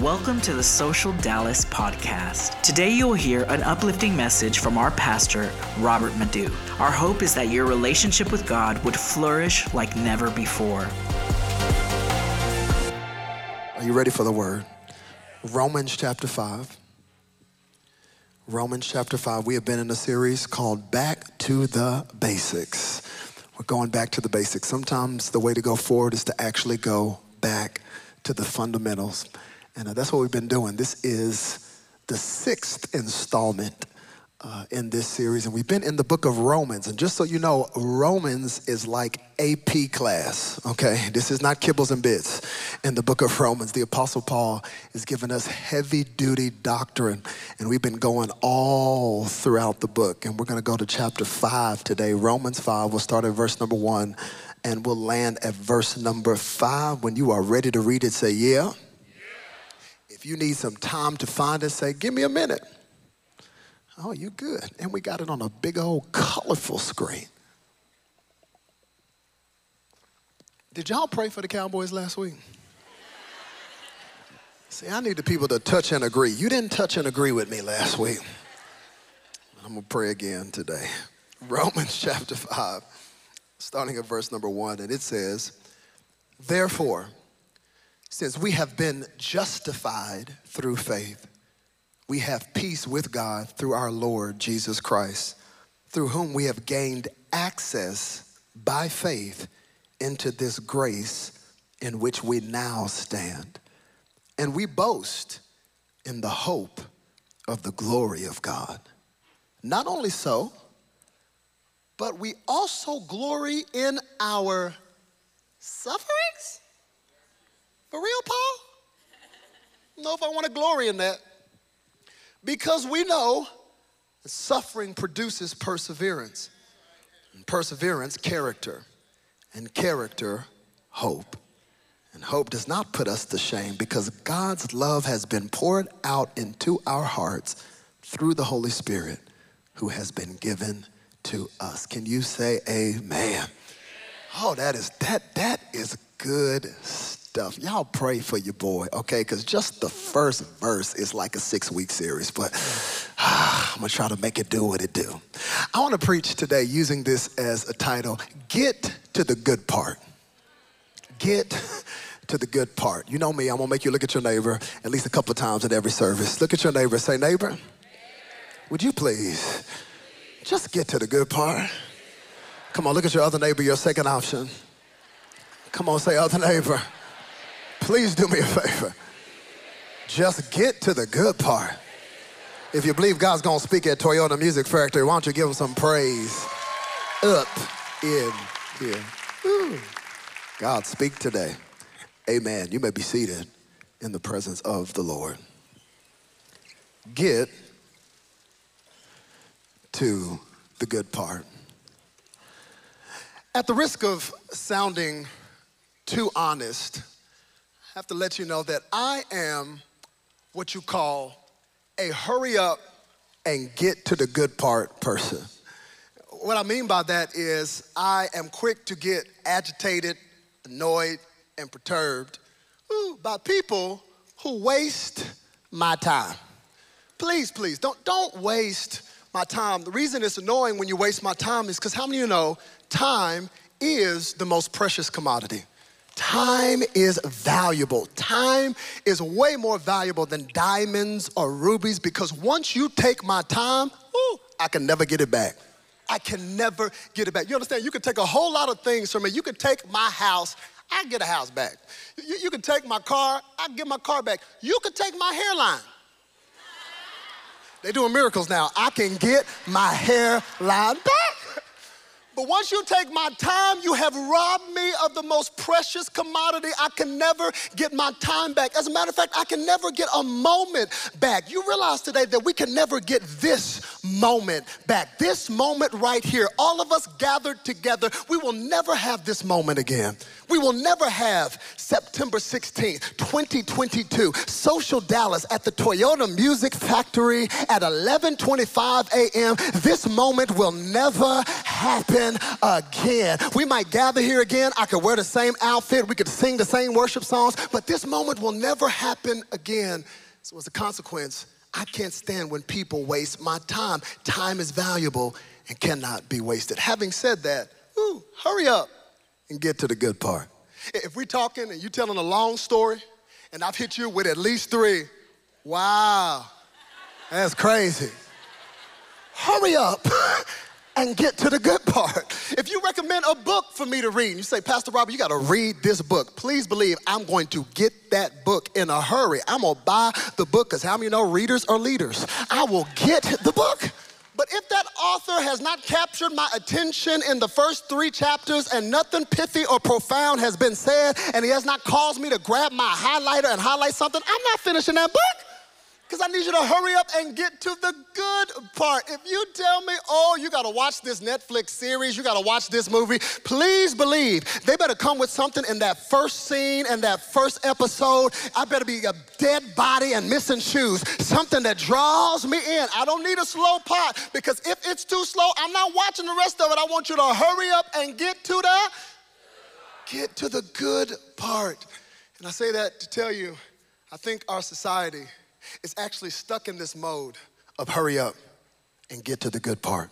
Welcome to the Social Dallas podcast. Today you'll hear an uplifting message from our pastor, Robert Madu. Our hope is that your relationship with God would flourish like never before. Are you ready for the word? Romans chapter 5. Romans chapter 5. We have been in a series called Back to the Basics. We're going back to the basics. Sometimes the way to go forward is to actually go back to the fundamentals. And uh, that's what we've been doing. This is the sixth installment uh, in this series. And we've been in the book of Romans. And just so you know, Romans is like AP class, okay? This is not kibbles and bits. In the book of Romans, the Apostle Paul is giving us heavy duty doctrine. And we've been going all throughout the book. And we're going to go to chapter 5 today. Romans 5, we'll start at verse number 1 and we'll land at verse number 5. When you are ready to read it, say, Yeah. You need some time to find it, say, Give me a minute. Oh, you good. And we got it on a big old colorful screen. Did y'all pray for the Cowboys last week? See, I need the people to touch and agree. You didn't touch and agree with me last week. I'm going to pray again today. Romans chapter 5, starting at verse number 1, and it says, Therefore, since we have been justified through faith, we have peace with God through our Lord Jesus Christ, through whom we have gained access by faith into this grace in which we now stand. And we boast in the hope of the glory of God. Not only so, but we also glory in our sufferings? For real, Paul? No, if I want to glory in that. Because we know suffering produces perseverance, and perseverance, character, and character, hope. And hope does not put us to shame because God's love has been poured out into our hearts through the Holy Spirit who has been given to us. Can you say amen? Oh, that is that that is good stuff. Y'all pray for your boy, okay? Because just the first verse is like a six-week series, but I'm gonna try to make it do what it do. I want to preach today using this as a title: "Get to the good part." Get to the good part. You know me, I'm gonna make you look at your neighbor at least a couple times at every service. Look at your neighbor, say, neighbor, would you please just get to the good part? Come on, look at your other neighbor, your second option. Come on, say, other neighbor, please do me a favor. Just get to the good part. If you believe God's gonna speak at Toyota Music Factory, why don't you give him some praise up in here? Ooh. God, speak today. Amen. You may be seated in the presence of the Lord. Get to the good part. At the risk of sounding too honest, have to let you know that I am what you call a hurry up and get to the good part person. What I mean by that is I am quick to get agitated, annoyed, and perturbed ooh, by people who waste my time. Please, please, don't, don't waste my time. The reason it's annoying when you waste my time is because how many of you know time is the most precious commodity? Time is valuable. Time is way more valuable than diamonds or rubies because once you take my time, ooh, I can never get it back. I can never get it back. You understand? You can take a whole lot of things from me. You can take my house, I get a house back. You, you can take my car, I get my car back. You can take my hairline. They're doing miracles now. I can get my hairline back. But once you take my time, you have robbed me of the most precious commodity. I can never get my time back. As a matter of fact, I can never get a moment back. You realize today that we can never get this moment back. This moment right here, all of us gathered together, we will never have this moment again. We will never have September 16th, 2022, Social Dallas at the Toyota Music Factory at 11:25 a.m. This moment will never happen again. We might gather here again. I could wear the same outfit. We could sing the same worship songs, but this moment will never happen again. So as a consequence, I can't stand when people waste my time. Time is valuable and cannot be wasted. Having said that, ooh, hurry up and get to the good part. If we're talking and you're telling a long story and I've hit you with at least three, wow, that's crazy. Hurry up and get to the good part. If you recommend a book for me to read, and you say, Pastor Robert, you got to read this book. Please believe I'm going to get that book in a hurry. I'm going to buy the book because how many know readers are leaders? I will get the book. But if that author has not captured my attention in the first three chapters and nothing pithy or profound has been said, and he has not caused me to grab my highlighter and highlight something, I'm not finishing that book. Because I need you to hurry up and get to the good part. If you tell me, oh, you gotta watch this Netflix series, you gotta watch this movie, please believe they better come with something in that first scene and that first episode. I better be a dead body and missing shoes, something that draws me in. I don't need a slow pot because if it's too slow, I'm not watching the rest of it. I want you to hurry up and get to the get to the good part. And I say that to tell you, I think our society is actually stuck in this mode of hurry up and get to the good part.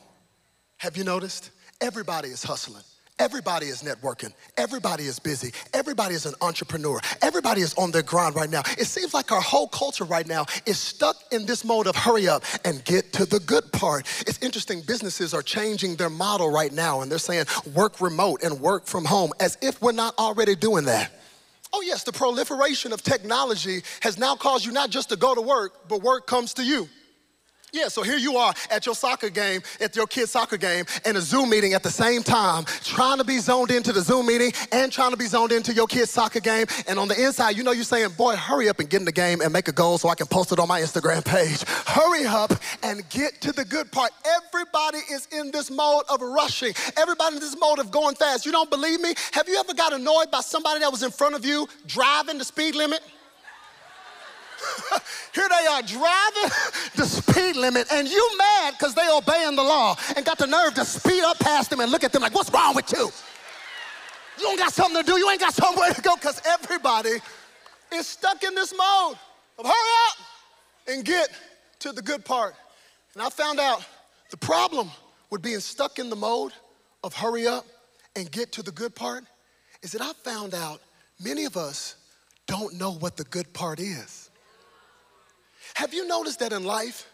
Have you noticed? Everybody is hustling. Everybody is networking. Everybody is busy. Everybody is an entrepreneur. Everybody is on their grind right now. It seems like our whole culture right now is stuck in this mode of hurry up and get to the good part. It's interesting, businesses are changing their model right now and they're saying work remote and work from home as if we're not already doing that. Oh, yes, the proliferation of technology has now caused you not just to go to work, but work comes to you. Yeah, so here you are at your soccer game, at your kid's soccer game, and a Zoom meeting at the same time, trying to be zoned into the Zoom meeting and trying to be zoned into your kid's soccer game. And on the inside, you know you're saying, boy, hurry up and get in the game and make a goal so I can post it on my Instagram page. Hurry up and get to the good part. Everybody is in this mode of rushing. Everybody in this mode of going fast. You don't believe me? Have you ever got annoyed by somebody that was in front of you driving the speed limit? Here they are driving the speed limit, and you mad because they obeying the law and got the nerve to speed up past them and look at them like, what's wrong with you? You don't got something to do. You ain't got somewhere to go because everybody is stuck in this mode of hurry up and get to the good part. And I found out the problem with being stuck in the mode of hurry up and get to the good part is that I found out many of us don't know what the good part is. Have you noticed that in life,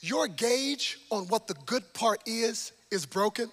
your gauge on what the good part is is broken?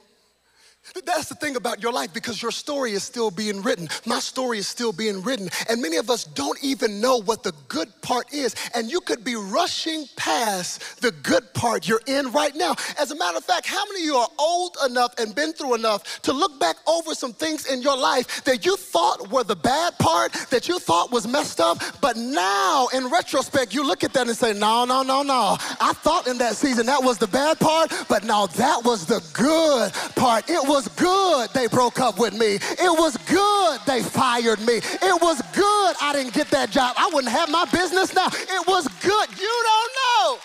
That's the thing about your life because your story is still being written. My story is still being written. And many of us don't even know what the good part is. And you could be rushing past the good part you're in right now. As a matter of fact, how many of you are old enough and been through enough to look back over some things in your life that you thought were the bad part, that you thought was messed up, but now in retrospect, you look at that and say, no, no, no, no. I thought in that season that was the bad part, but now that was the good part. It was good they broke up with me. It was good they fired me. It was good I didn't get that job. I wouldn't have my business now. It was good. You don't know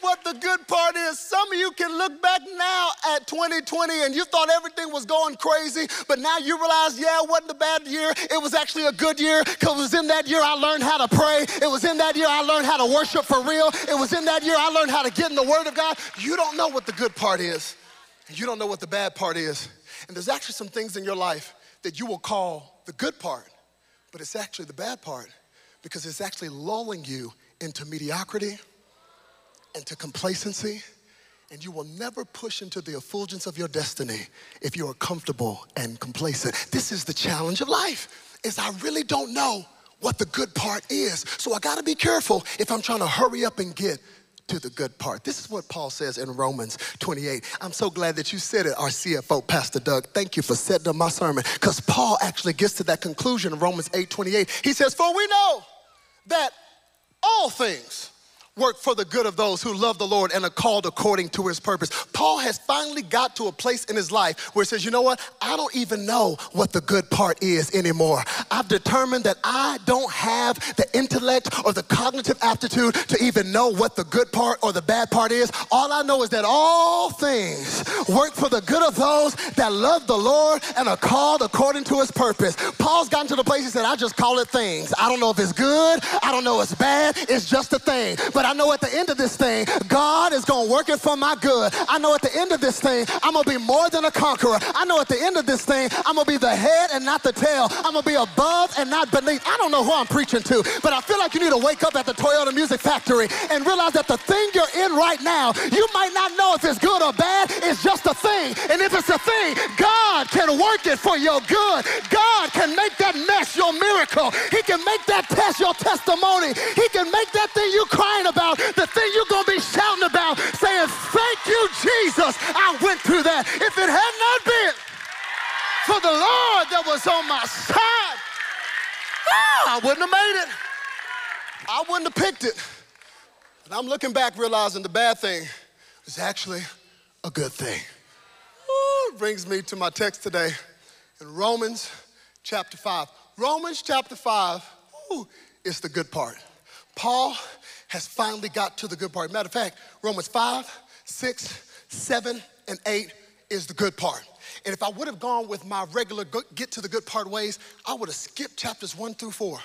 what the good part is. Some of you can look back now at 2020 and you thought everything was going crazy, but now you realize, yeah, it wasn't a bad year. It was actually a good year because it was in that year I learned how to pray. It was in that year I learned how to worship for real. It was in that year I learned how to get in the Word of God. You don't know what the good part is and you don't know what the bad part is. And there's actually some things in your life that you will call the good part, but it's actually the bad part because it's actually lulling you into mediocrity, into complacency, and you will never push into the effulgence of your destiny if you are comfortable and complacent. This is the challenge of life. Is I really don't know what the good part is. So I got to be careful if I'm trying to hurry up and get to the good part. This is what Paul says in Romans 28. I'm so glad that you said it, our CFO, Pastor Doug. Thank you for setting up my sermon because Paul actually gets to that conclusion in Romans 8 28. He says, For we know that all things work for the good of those who love the Lord and are called according to his purpose. Paul has finally got to a place in his life where he says, you know what? I don't even know what the good part is anymore. I've determined that I don't have the intellect or the cognitive aptitude to even know what the good part or the bad part is. All I know is that all things work for the good of those that love the Lord and are called according to his purpose. Paul's gotten to the place he said, I just call it things. I don't know if it's good. I don't know if it's bad. It's just a thing. But I know at the end of this thing, God is going to work it for my good. I know at the end of this thing, I'm going to be more than a conqueror. I know at the end of this thing, I'm going to be the head and not the tail. I'm going to be above and not beneath. I don't know who I'm preaching to, but I feel like you need to wake up at the Toyota Music Factory and realize that the thing you're in right now, you might not know if it's good or bad. It's just a thing. And if it's a thing, God can work it for your good. God can make that mess your miracle. He can make that test your testimony. He can make that thing you're crying about about, the thing you're going to be shouting about, saying, Thank you, Jesus, I went through that. If it had not been for the Lord that was on my side, oh, I wouldn't have made it. I wouldn't have picked it. And I'm looking back, realizing the bad thing was actually a good thing. Ooh, brings me to my text today in Romans chapter 5. Romans chapter 5 ooh, is the good part. Paul has finally got to the good part. Matter of fact, Romans 5, 6, 7, and 8 is the good part. And if I would have gone with my regular get to the good part ways, I would have skipped chapters 1 through 4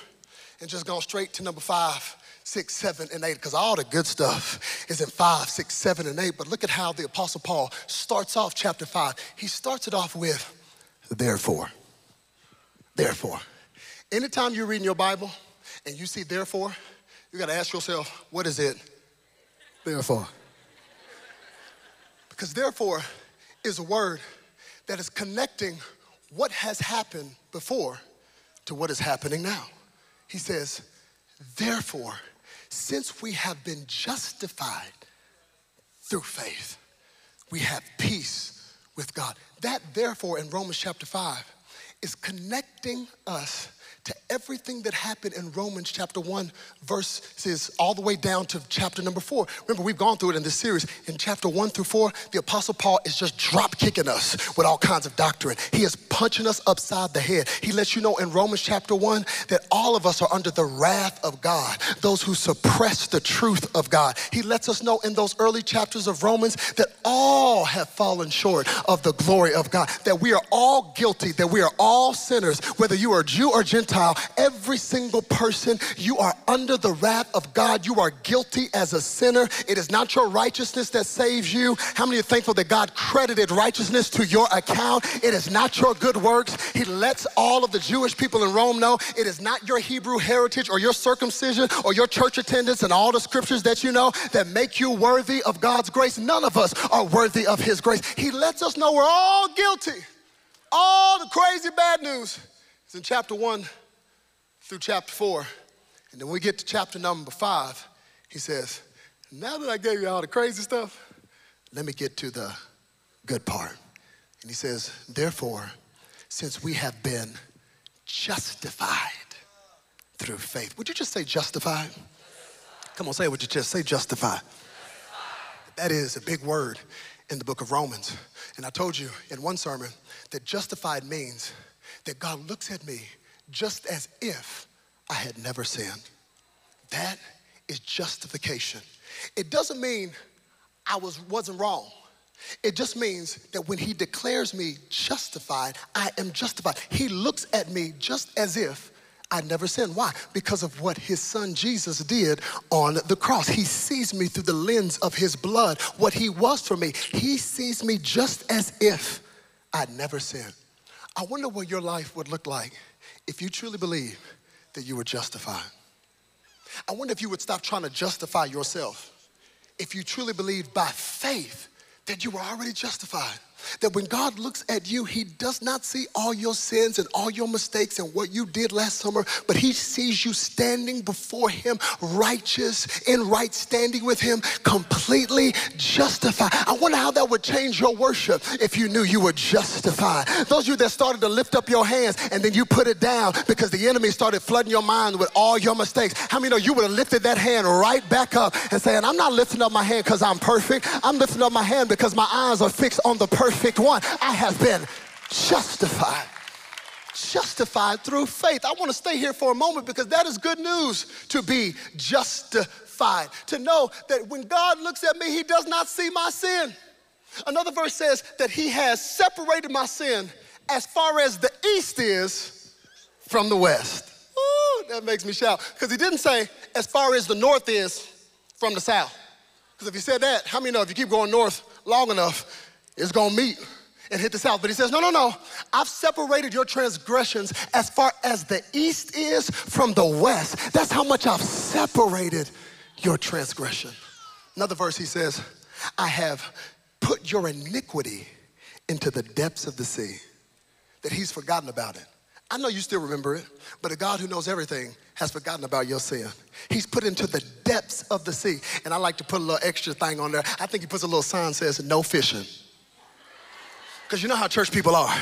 and just gone straight to number 5, 6, 7, and 8, because all the good stuff is in 5, 6, 7, and 8. But look at how the Apostle Paul starts off chapter 5. He starts it off with, therefore. Therefore. Anytime you're reading your Bible and you see therefore, you got to ask yourself, what is it therefore? Because therefore is a word that is connecting what has happened before to what is happening now. He says, therefore, since we have been justified through faith, we have peace with God. That, therefore, in Romans chapter 5, is connecting us to everything that happened in Romans chapter 1, verses all the way down to chapter number 4. Remember, we've gone through it in this series. In chapter 1 through 4, the Apostle Paul is just drop kicking us with all kinds of doctrine. He is punching us upside the head. He lets you know in Romans chapter 1 that all of us are under the wrath of God, those who suppress the truth of God. He lets us know in those early chapters of Romans that all have fallen short of the glory of God, that we are all guilty, that we are all sinners, whether you are Jew or Gentile Gentile, every single person, you are under the wrath of God. You are guilty as a sinner. It is not your righteousness that saves you. How many are thankful that God credited righteousness to your account? It is not your good works. He lets all of the Jewish people in Rome know it is not your Hebrew heritage or your circumcision or your church attendance and all the scriptures that you know that make you worthy of God's grace. None of us are worthy of His grace. He lets us know we're all guilty. All the crazy bad news is in chapter 1 through chapter four. And then we get to chapter number five, he says, Now that I gave you all the crazy stuff, let me get to the good part. And he says, Therefore, since we have been justified through faith, would you just say justified? Come on, say it with your chest. Say justified. That is a big word in the book of Romans. And I told you in one sermon that justified means that God looks at me just as if I had never sinned. That is justification. It doesn't mean I was, wasn't wrong. It just means that when he declares me justified, I am justified. He looks at me just as if I never sinned. Why? Because of what his son Jesus did on the cross. He sees me through the lens of his blood, what he was for me. He sees me just as if I'd never sinned. I wonder what your life would look like if you truly believe that you were justified, I wonder if you would stop trying to justify yourself. If you truly believe by faith that you were already justified. That when God looks at you, He does not see all your sins and all your mistakes and what you did last summer, but He sees you standing before Him, righteous, in right standing with Him, completely justified. I wonder how that would change your worship if you knew you were justified. Those of you that started to lift up your hands and then you put it down because the enemy started flooding your mind with all your mistakes. How many know you would have lifted that hand right back up and saying, I'm not lifting up my hand because I'm perfect. I'm lifting up my hand because my eyes are fixed on the perfect one. I have been justified. Justified through faith. I want to stay here for a moment because that is good news to be justified. To know that when God looks at me, He does not see my sin. Another verse says that He has separated my sin as far as the east is from the west. Ooh, that makes me shout. Because He didn't say as far as the north is from the south. Because if He said that, how many know if you keep going north long enough, it's gonna meet and hit the south. But he says, No, no, no. I've separated your transgressions as far as the east is from the west. That's how much I've separated your transgression. Another verse, he says, I have put your iniquity into the depths of the sea, that he's forgotten about it. I know you still remember it, but a God who knows everything has forgotten about your sin. He's put into the depths of the sea. And I like to put a little extra thing on there. I think he puts a little sign that says, no fishing. Because you know how church people are.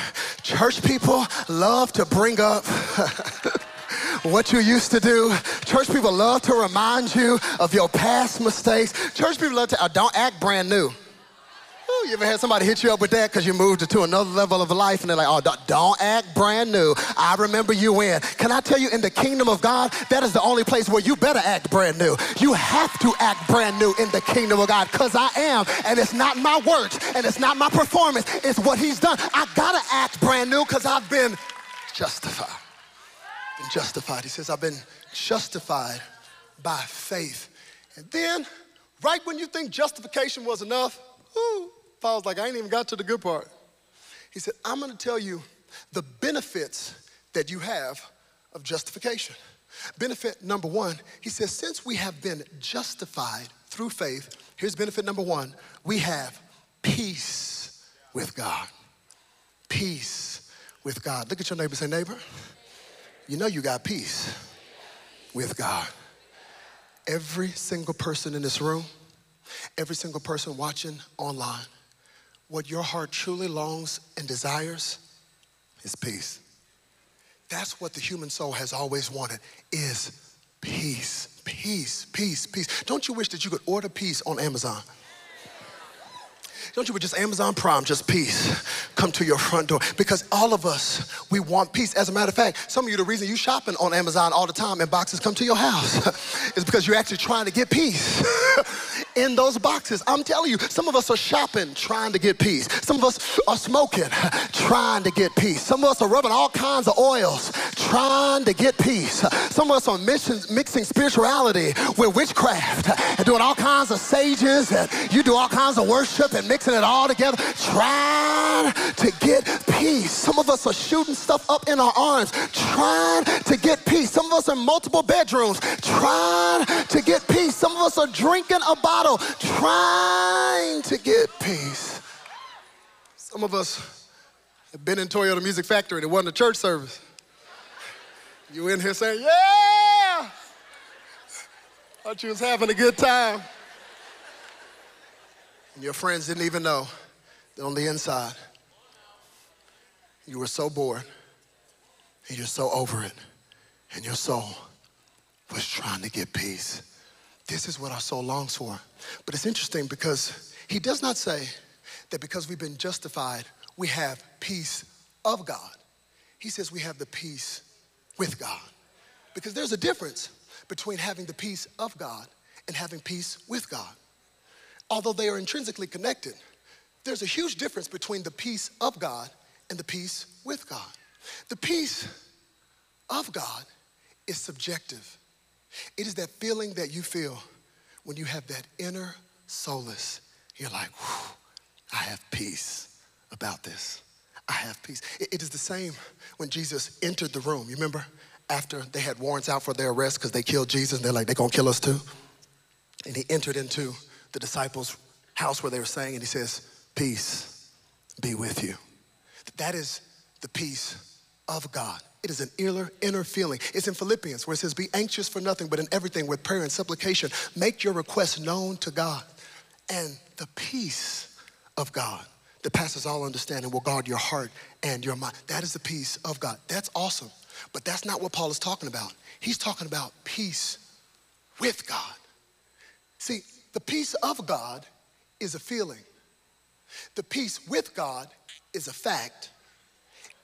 Church people love to bring up what you used to do. Church people love to remind you of your past mistakes. Church people love to, uh, don't act brand new. Ooh, you ever had somebody hit you up with that because you moved to another level of life and they're like, oh, don't act brand new. I remember you when. Can I tell you, in the kingdom of God, that is the only place where you better act brand new. You have to act brand new in the kingdom of God because I am. And it's not my works and it's not my performance, it's what He's done. I gotta act brand new because I've been justified. Been justified. He says, I've been justified by faith. And then, right when you think justification was enough, ooh, Paul's like, I ain't even got to the good part. He said, I'm gonna tell you the benefits that you have of justification. Benefit number one, he says, since we have been justified through faith, here's benefit number one we have peace with God. Peace with God. Look at your neighbor, say, neighbor, you know you got peace with God. Every single person in this room, every single person watching online, what your heart truly longs and desires is peace. That's what the human soul has always wanted is peace, peace, peace, peace. Don't you wish that you could order peace on Amazon? Don't you just Amazon Prime, just peace, come to your front door? Because all of us, we want peace. As a matter of fact, some of you, the reason you shopping on Amazon all the time and boxes come to your house is because you're actually trying to get peace in those boxes. I'm telling you, some of us are shopping trying to get peace. Some of us are smoking trying to get peace. Some of us are rubbing all kinds of oils trying to get peace. Some of us are mixing, mixing spirituality with witchcraft and doing all kinds of sages and you do all kinds of worship and mixing it all together, trying to get peace. Some of us are shooting stuff up in our arms, trying to get peace. Some of us are in multiple bedrooms, trying to get peace. Some of us are drinking a bottle, trying to get peace. Some of us have been in Toyota Music Factory. It wasn't a church service. You in here saying, yeah! Thought you was having a good time. And your friends didn't even know that on the inside, you were so bored and you're so over it, and your soul was trying to get peace. This is what our soul longs for. But it's interesting because he does not say that because we've been justified, we have peace of God. He says we have the peace with God. Because there's a difference between having the peace of God and having peace with God. Although they are intrinsically connected, there's a huge difference between the peace of God and the peace with God. The peace of God is subjective. It is that feeling that you feel when you have that inner solace. You're like, I have peace about this. I have peace. It is the same when Jesus entered the room. You remember after they had warrants out for their arrest because they killed Jesus and they're like, they're gonna kill us too? And he entered into the disciples' house where they were saying, and he says, Peace, be with you. That is the peace of God. It is an inner, inner feeling. It's in Philippians where it says, Be anxious for nothing, but in everything with prayer and supplication, make your requests known to God. And the peace of God that passes all understanding will guard your heart and your mind. That is the peace of God. That's awesome. But that's not what Paul is talking about. He's talking about peace with God. See, the peace of God is a feeling, the peace with God is a fact.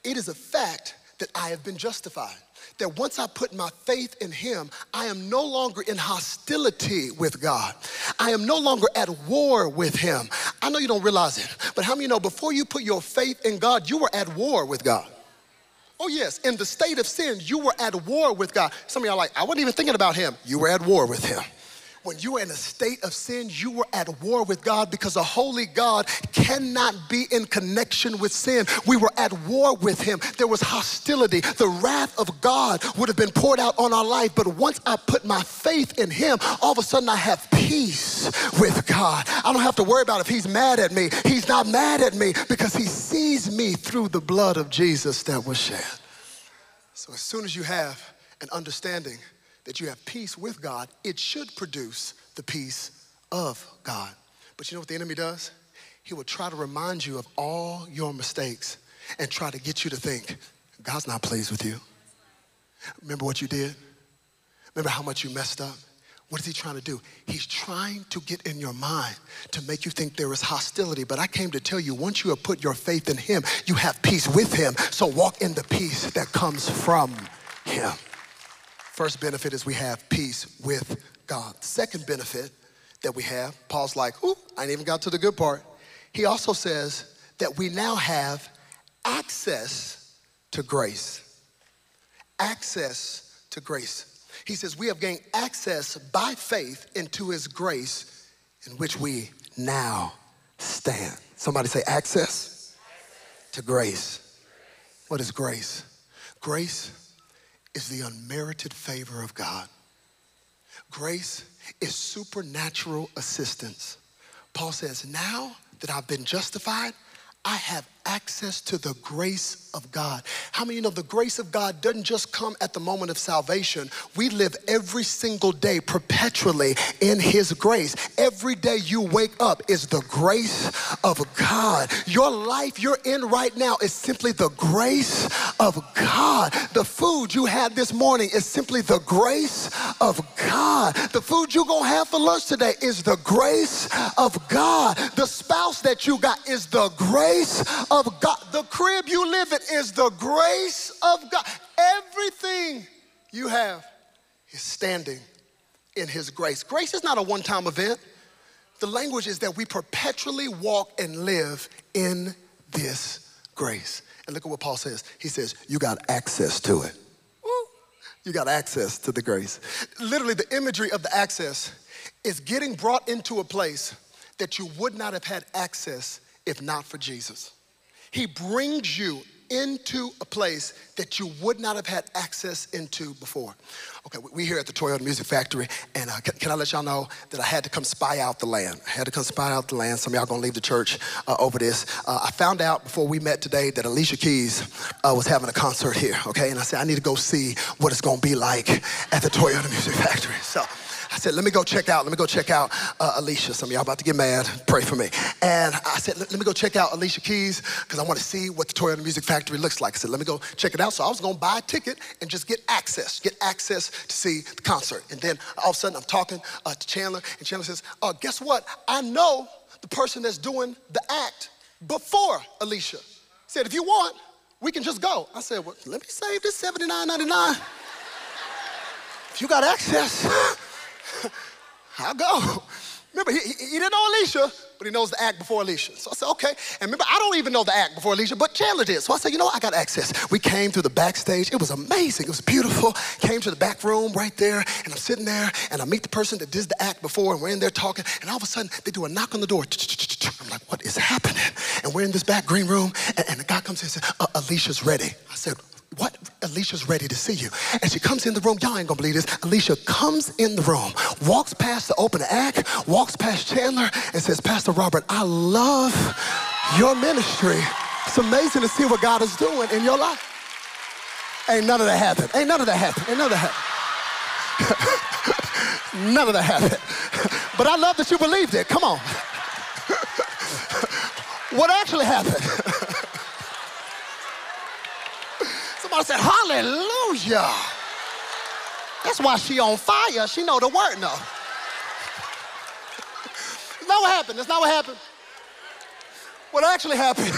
It is a fact that I have been justified. That once I put my faith in Him, I am no longer in hostility with God. I am no longer at war with Him. I know you don't realize it, but how many know before you put your faith in God, you were at war with God? Oh, yes, in the state of sin, you were at war with God. Some of y'all like, I wasn't even thinking about Him. You were at war with Him when you were in a state of sin, you were at war with God because a holy God cannot be in connection with sin. We were at war with Him. There was hostility. The wrath of God would have been poured out on our life. But once I put my faith in Him, all of a sudden I have peace with God. I don't have to worry about if He's mad at me. He's not mad at me because He sees me through the blood of Jesus that was shed. So as soon as you have an understanding, that you have peace with God, it should produce the peace of God. But you know what the enemy does? He will try to remind you of all your mistakes and try to get you to think, God's not pleased with you. Remember what you did? Remember how much you messed up? What is he trying to do? He's trying to get in your mind to make you think there is hostility. But I came to tell you, once you have put your faith in him, you have peace with him. So walk in the peace that comes from him. First benefit is we have peace with God. Second benefit that we have, Paul's like, ooh, I ain't even got to the good part. He also says that we now have access to grace. Access to grace. He says we have gained access by faith into his grace in which we now stand. Somebody say access to grace. What is grace? Grace is the unmerited favor of God. Grace is supernatural assistance. Paul says, Now that I've been justified, I have access to the grace of God. How many you know the grace of God doesn't just come at the moment of salvation? We live every single day perpetually in His grace. Every day you wake up is the grace of God. Your life you're in right now is simply the grace of God. The food you had this morning is simply the grace of God. The food you're gonna have for lunch today is the grace of God. The spouse that you got is the grace of of God. The crib you live in is the grace of God. Everything you have is standing in His grace. Grace is not a one time event. The language is that we perpetually walk and live in this grace. And look at what Paul says. He says, You got access to it. You got access to the grace. Literally, the imagery of the access is getting brought into a place that you would not have had access if not for Jesus. He brings you into a place that you would not have had access into before. Okay, we here at the Toyota Music Factory, and uh, can, can, I let y'all know that I had to come spy out the land? I had to come spy out the land. Some of y'all gonna leave the church uh, over this. Uh, I found out before we met today that Alicia Keys uh, was having a concert here, okay? And I said, I need to go see what it's gonna be like at the Toyota Music Factory. So, I said, let me go check out, let me go check out uh, Alicia. Some of y'all about to get mad, pray for me. And I said, let, me go check out Alicia Keys because I want to see what the Toyota Music Factory looks like. I said, let me go check it out. So I was going to buy a ticket and just get access, get access to see the concert. And then all of a sudden I'm talking uh, to Chandler and Chandler says, uh, guess what? I know the person that's doing the act before Alicia. He said, if you want, we can just go. I said, well, let me save this $79.99. If you got access, I'll go. Remember, he, he, didn't know Alicia, but he knows the act before Alicia. So I said, okay. And remember, I don't even know the act before Alicia, but Chandler did. So I said, you know what? I got access. We came through the backstage. It was amazing. It was beautiful. Came to the back room right there, and I'm sitting there, and I meet the person that did the act before, and we're in there talking, and all of a sudden, they do a knock on the door. I'm like, what is happening? And we're in this back green room, and, the guy comes in and says, uh, Alicia's ready. I said, what? Alicia's ready to see you. And she comes in the room. Y'all ain't gonna believe this. Alicia comes in the room, walks past the open act, walks past Chandler, and says, Pastor Robert, I love your ministry. It's amazing to see what God is doing in your life. Ain't none of that happened. Ain't none of that happened. Ain't none of that happened. none of that happened. But I love that you believed it. Come on. what actually happened? Somebody said, hallelujah. That's why she on fire. She know the word no. That's not what happened. That's not what happened. What actually happened?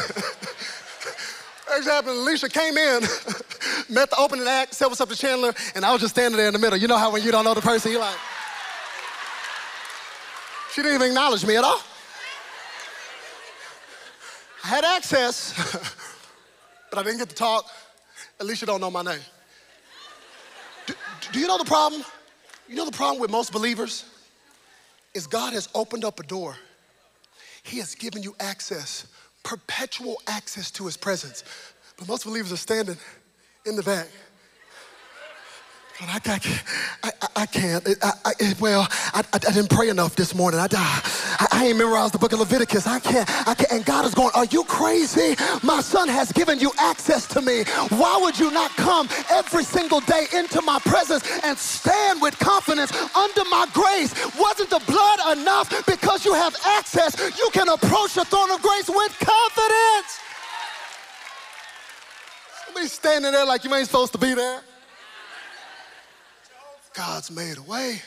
actually happened, Alicia came in, met the opening act, said what's up to Chandler, and I was just standing there in the middle. You know how when you don't know the person, you're like, she didn't even acknowledge me at all. I had access, but I didn't get to talk. Alicia don't know my name. Do, do you know the problem? You know the problem with most believers? Is God has opened up a door. He has given you access, perpetual access to his presence. But most believers are standing in the back. I, I, I, can't. I, I, well, I, I, didn't pray enough this morning. I, I, I ain't memorized the book of Leviticus. I can't, I can't. And God is going, Are you crazy? My son has given you access to me. Why would you not come every single day into my presence and stand with confidence under my grace? Wasn't the blood enough? Because you have access, you can approach the throne of grace with confidence. Somebody standing there like you ain't supposed to be there. God's made a way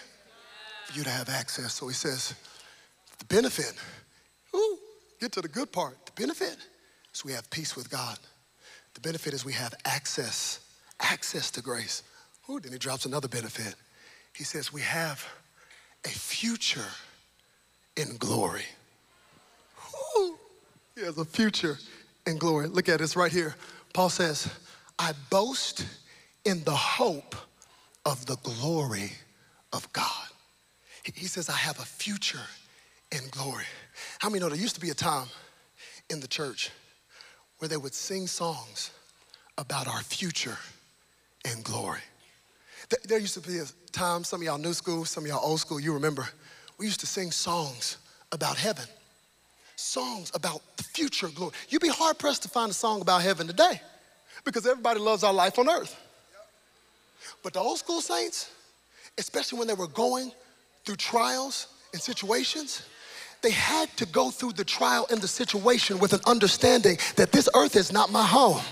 for you to have access. So he says, the benefit, ooh, get to the good part. The benefit is we have peace with God. The benefit is we have access, access to grace. Ooh, then he drops another benefit. He says we have a future in glory. Ooh, he has a future in glory. Look at this right here. Paul says, I boast in the hope of the glory of God. He says, I have a future in glory. How many know there used to be a time in the church where they would sing songs about our future in glory? There used to be a time, some of y'all new school, some of y'all old school, you remember, we used to sing songs about heaven, songs about the future glory. You'd be hard pressed to find a song about heaven today because everybody loves our life on earth. But the old school saints, especially when they were going through trials and situations, they had to go through the trial and the situation with an understanding that this earth is not my home.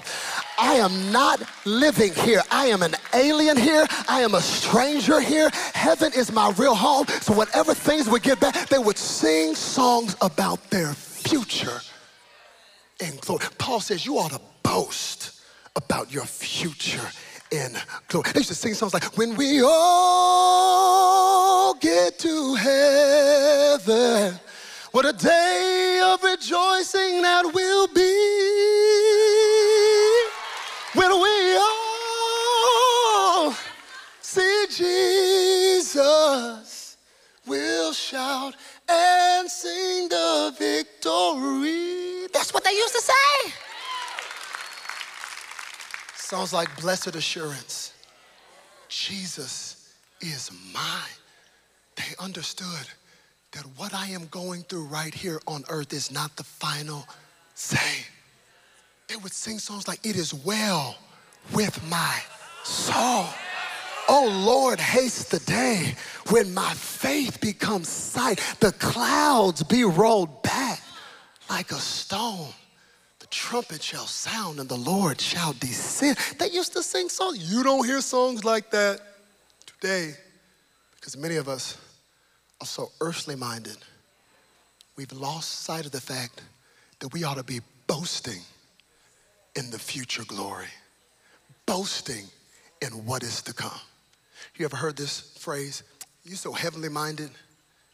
I am not living here. I am an alien here. I am a stranger here. Heaven is my real home. So, whatever things would get back, they would sing songs about their future and glory. Paul says, You ought to boast about your future in glory. They used to sing songs like, When we all get to heaven, what a day of rejoicing that will be. When we all see Jesus, we'll shout and sing the victory. That's what they used to say. Sounds like blessed assurance. Jesus is mine. They understood that what I am going through right here on earth is not the final say. They would sing songs like, It is well with my soul. Oh Lord, haste the day when my faith becomes sight, the clouds be rolled back like a stone trumpet shall sound and the Lord shall descend. They used to sing songs. You don't hear songs like that today because many of us are so earthly minded. We've lost sight of the fact that we ought to be boasting in the future glory, boasting in what is to come. You ever heard this phrase? You're so heavenly minded,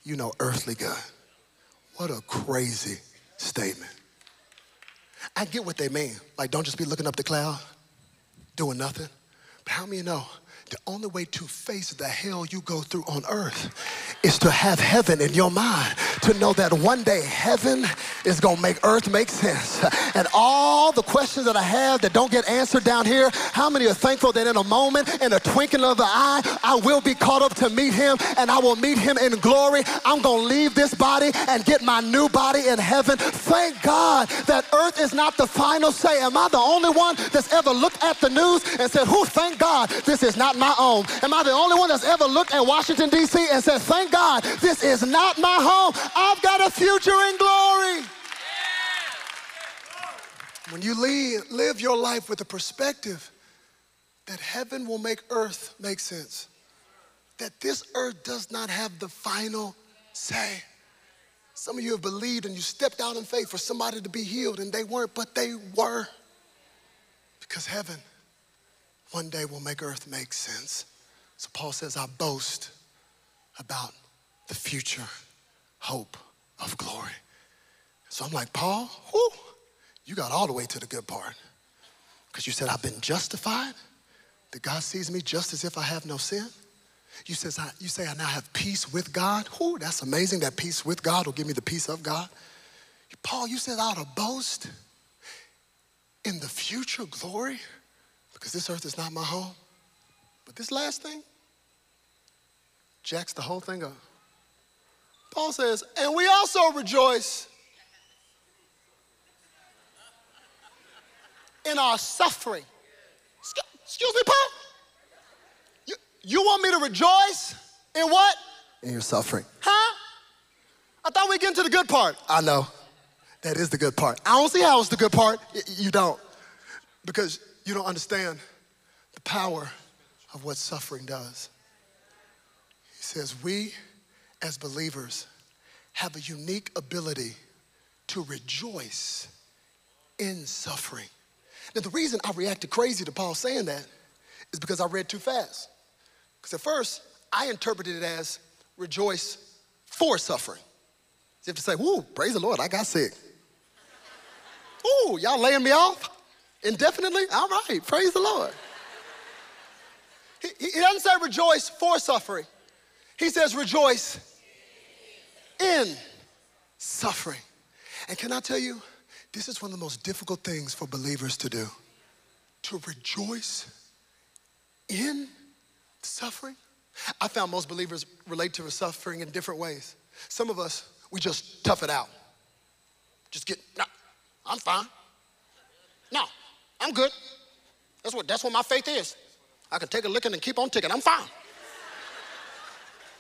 you know earthly God. What a crazy statement. I get what they mean. Like, don't just be looking up the cloud, doing nothing. But how many know the only way to face the hell you go through on earth is to have heaven in your mind, to know that one day heaven is gonna make earth make sense. And all the questions that I have that don't get answered down here, how many are thankful that in a moment, in a twinkling of the eye, I will be caught up to meet him and I will meet him in glory? I'm gonna leave this body and get my new body in heaven. Thank God that earth is not the final say. Am I the only one that's ever looked at the news and said, Who, thank God, this is not my own? Am I the only one that's ever looked at Washington, D.C. and said, Thank God, this is not my home. I've got a future in glory. When you live your life with a perspective that heaven will make earth make sense, that this earth does not have the final say. Some of you have believed and you stepped out in faith for somebody to be healed and they weren't, but they were. Because heaven one day will make earth make sense. So Paul says, I boast about the future hope of glory. So I'm like, Paul, whoo, you got all the way to the good part. Because you said, I've been justified, that God sees me just as if I have no sin. You, says, I, you say, I now have peace with God. Whoo, that's amazing. That peace with God will give me the peace of God. Paul, you said I ought to boast in the future glory because this earth is not my home. But this last thing jacks the whole thing up. Paul says, and we also rejoice in our suffering. Excuse me, Paul? You, you want me to rejoice in what? In your suffering. Huh? I thought we'd get into the good part. I know. That is the good part. I don't see how it's the good part. You don't. Because you don't understand the power of what suffering does. He says, We as believers have a unique ability to rejoice in suffering. Now, the reason I reacted crazy to Paul saying that is because I read too fast. Because at first, I interpreted it as rejoice for suffering. You have to say, Woo, praise the Lord, I got sick. Ooh, y'all laying me off indefinitely? All right, praise the Lord. He, he doesn't say rejoice for suffering, he says rejoice in suffering. And can I tell you, this is one of the most difficult things for believers to do to rejoice in suffering. I found most believers relate to suffering in different ways. Some of us, we just tough it out. Just get, no, I'm fine. No, I'm good. That's what, that's what my faith is. I can take a licking and keep on ticking. I'm fine.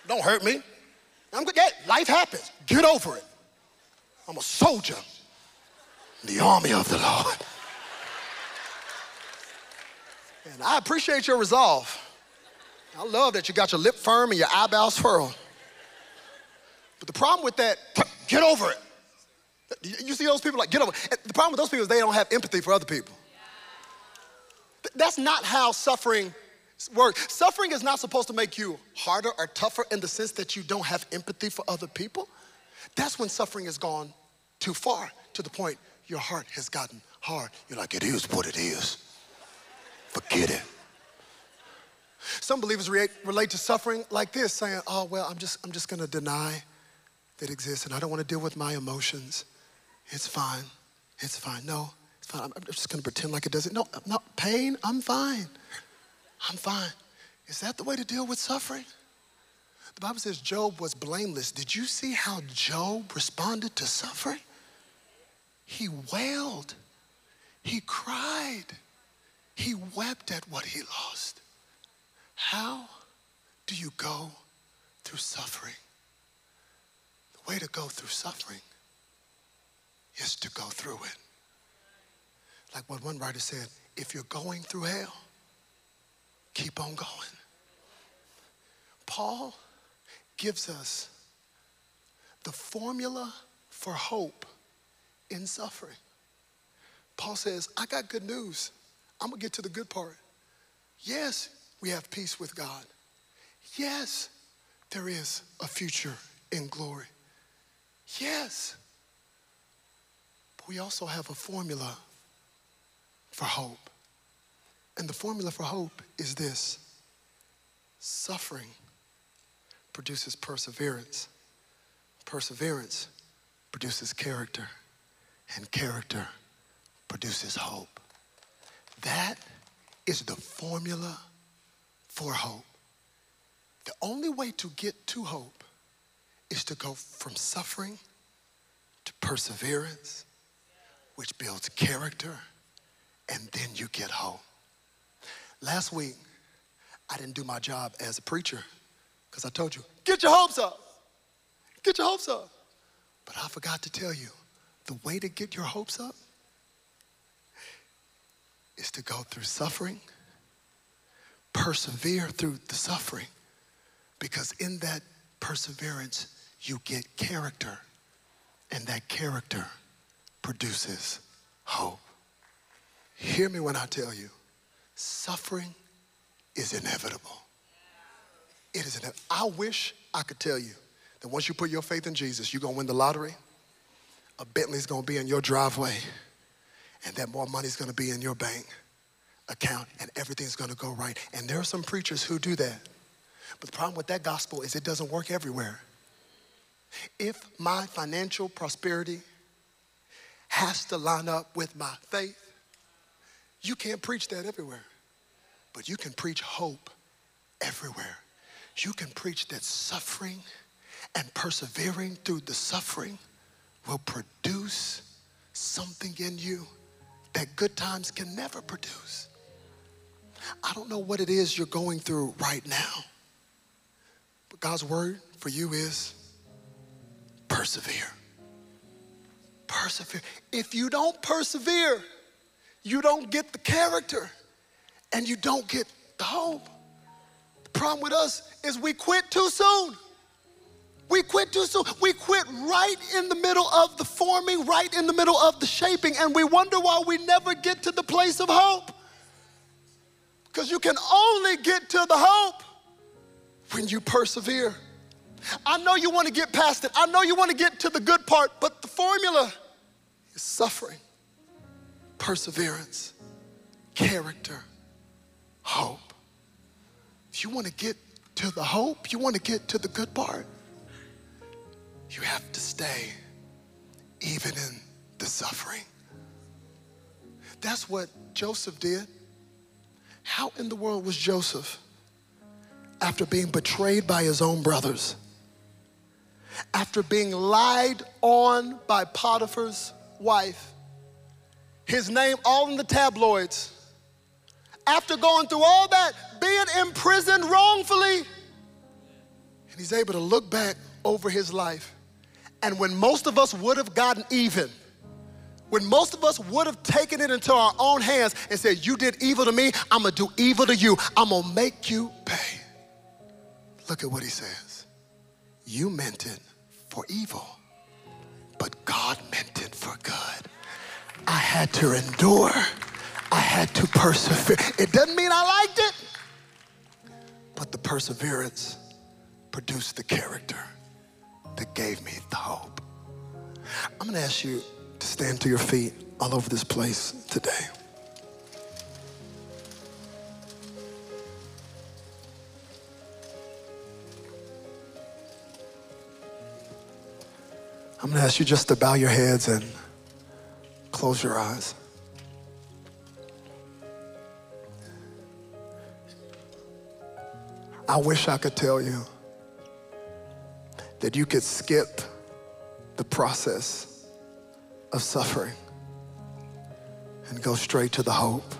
Don't hurt me. I'm good. Yeah, life happens. Get over it. I'm a soldier in the army of the Lord. And I appreciate your resolve. I love that you got your lip firm and your eyebrows furrowed. But the problem with that, get over it. You see those people like, get over it. The problem with those people is they don't have empathy for other people. That's not how suffering works. Suffering is not supposed to make you harder or tougher in the sense that you don't have empathy for other people. That's when suffering has gone too far to the point your heart has gotten hard. You're like, it is what it is. Forget it. Some believers relate, relate to suffering like this, saying, oh, well, I'm just, I'm just going to deny that exists and I don't want to deal with my emotions. It's fine. It's fine. No, fine. I'm just going to pretend like it doesn't. No, I'm not pain, I'm fine. I'm fine. Is that the way to deal with suffering? The Bible says Job was blameless. Did you see how Job responded to suffering? He wailed, he cried, he wept at what he lost. How do you go through suffering? The way to go through suffering is to go through it. Like what one writer said if you're going through hell, keep on going. Paul gives us the formula for hope in suffering. Paul says, I got good news. I'm gonna get to the good part. Yes, we have peace with God. Yes, there is a future in glory. Yes, But we also have a formula for hope. And the formula for hope is this suffering produces perseverance. Perseverance produces character, and character produces hope. That is the formula for hope. The only way to get to hope is to go from suffering to perseverance, which builds character, and then you get hope. Last week, I didn't do my job as a preacher because I told you, get your hopes up. Get your hopes up. But I forgot to tell you, the way to get your hopes up is to go through suffering, persevere through the suffering, because in that perseverance, you get character, and that character produces hope. Hear me when I tell you, suffering is inevitable. It is inevitable. I wish I could tell you that once you put your faith in Jesus, you're gonna win the lottery. A Bentley's gonna be in your driveway, and that more money's gonna be in your bank account, and everything's gonna go right. And there are some preachers who do that. But the problem with that gospel is it doesn't work everywhere. If my financial prosperity has to line up with my faith, you can't preach that everywhere. But you can preach hope everywhere. You can preach that suffering and persevering through the suffering will produce something in you that good times can never produce. I don't know what it is you're going through right now, but God's word for you is persevere. Persevere. If you don't persevere, you don't get the character and you don't get the hope. The problem with us is we quit too soon. We quit too soon. We quit right in the middle of the forming, right in the middle of the shaping, and we wonder why we never get to the place of hope. Because you can only get to the hope when you persevere. I know you want to get past it. I know you want to get to the good part, but the formula is suffering, perseverance, character, hope. If you want to get to the hope, you want to get to the good part, you have to stay even in the suffering. That's what Joseph did. How in the world was Joseph, after being betrayed by his own brothers, after being lied on by Potiphar's wife, his name all in the tabloids, after going through all that, being imprisoned wrongfully, and he's able to look back over his life and when most of us would have gotten even, when most of us would have taken it into our own hands and said, You did evil to me, I'm gonna do evil to you, I'm gonna make you pay. Look at what he says. You meant it for evil, but God meant it for good. I had to endure, I had to persevere. It doesn't mean I liked it, but the perseverance produced the character that gave me the hope. I'm gonna ask you to stand to your feet all over this place today. I'm gonna ask you just to bow your heads and close your eyes. I wish I could tell you that you could skip the process of suffering and go straight to the hope.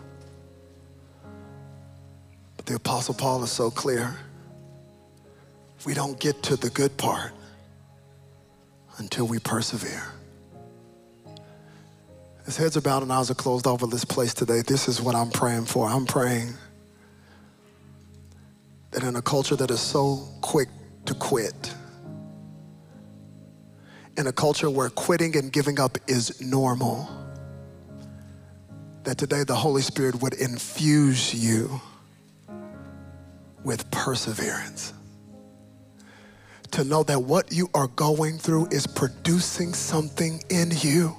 But the Apostle Paul is so clear. We don't get to the good part until we persevere. As heads are bowed and eyes are closed over this place today, this is what I'm praying for. I'm praying that in a culture that is so quick to quit, in a culture where quitting and giving up is normal, that today the Holy Spirit would infuse you with perseverance. To know that what you are going through is producing something in you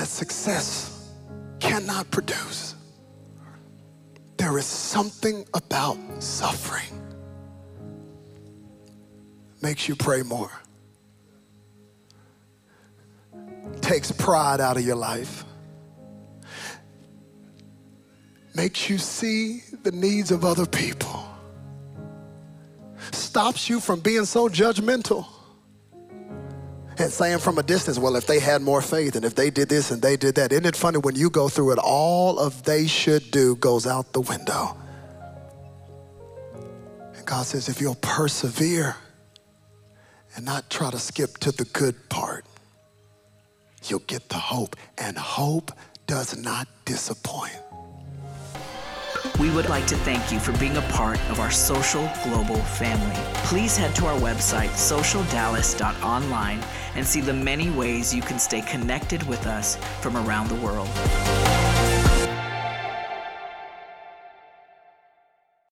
that success cannot produce. There is something about suffering makes you pray more, takes pride out of your life, makes you see the needs of other people, stops you from being so judgmental saying from a distance, well, if they had more faith and if they did this and they did that. Isn't it funny when you go through it, all of they should do goes out the window. And God says, if you'll persevere and not try to skip to the good part, you'll get the hope. And hope does not disappoint. We would like to thank you for being a part of our social global family. Please head to our website, socialdallas.online, and see the many ways you can stay connected with us from around the world.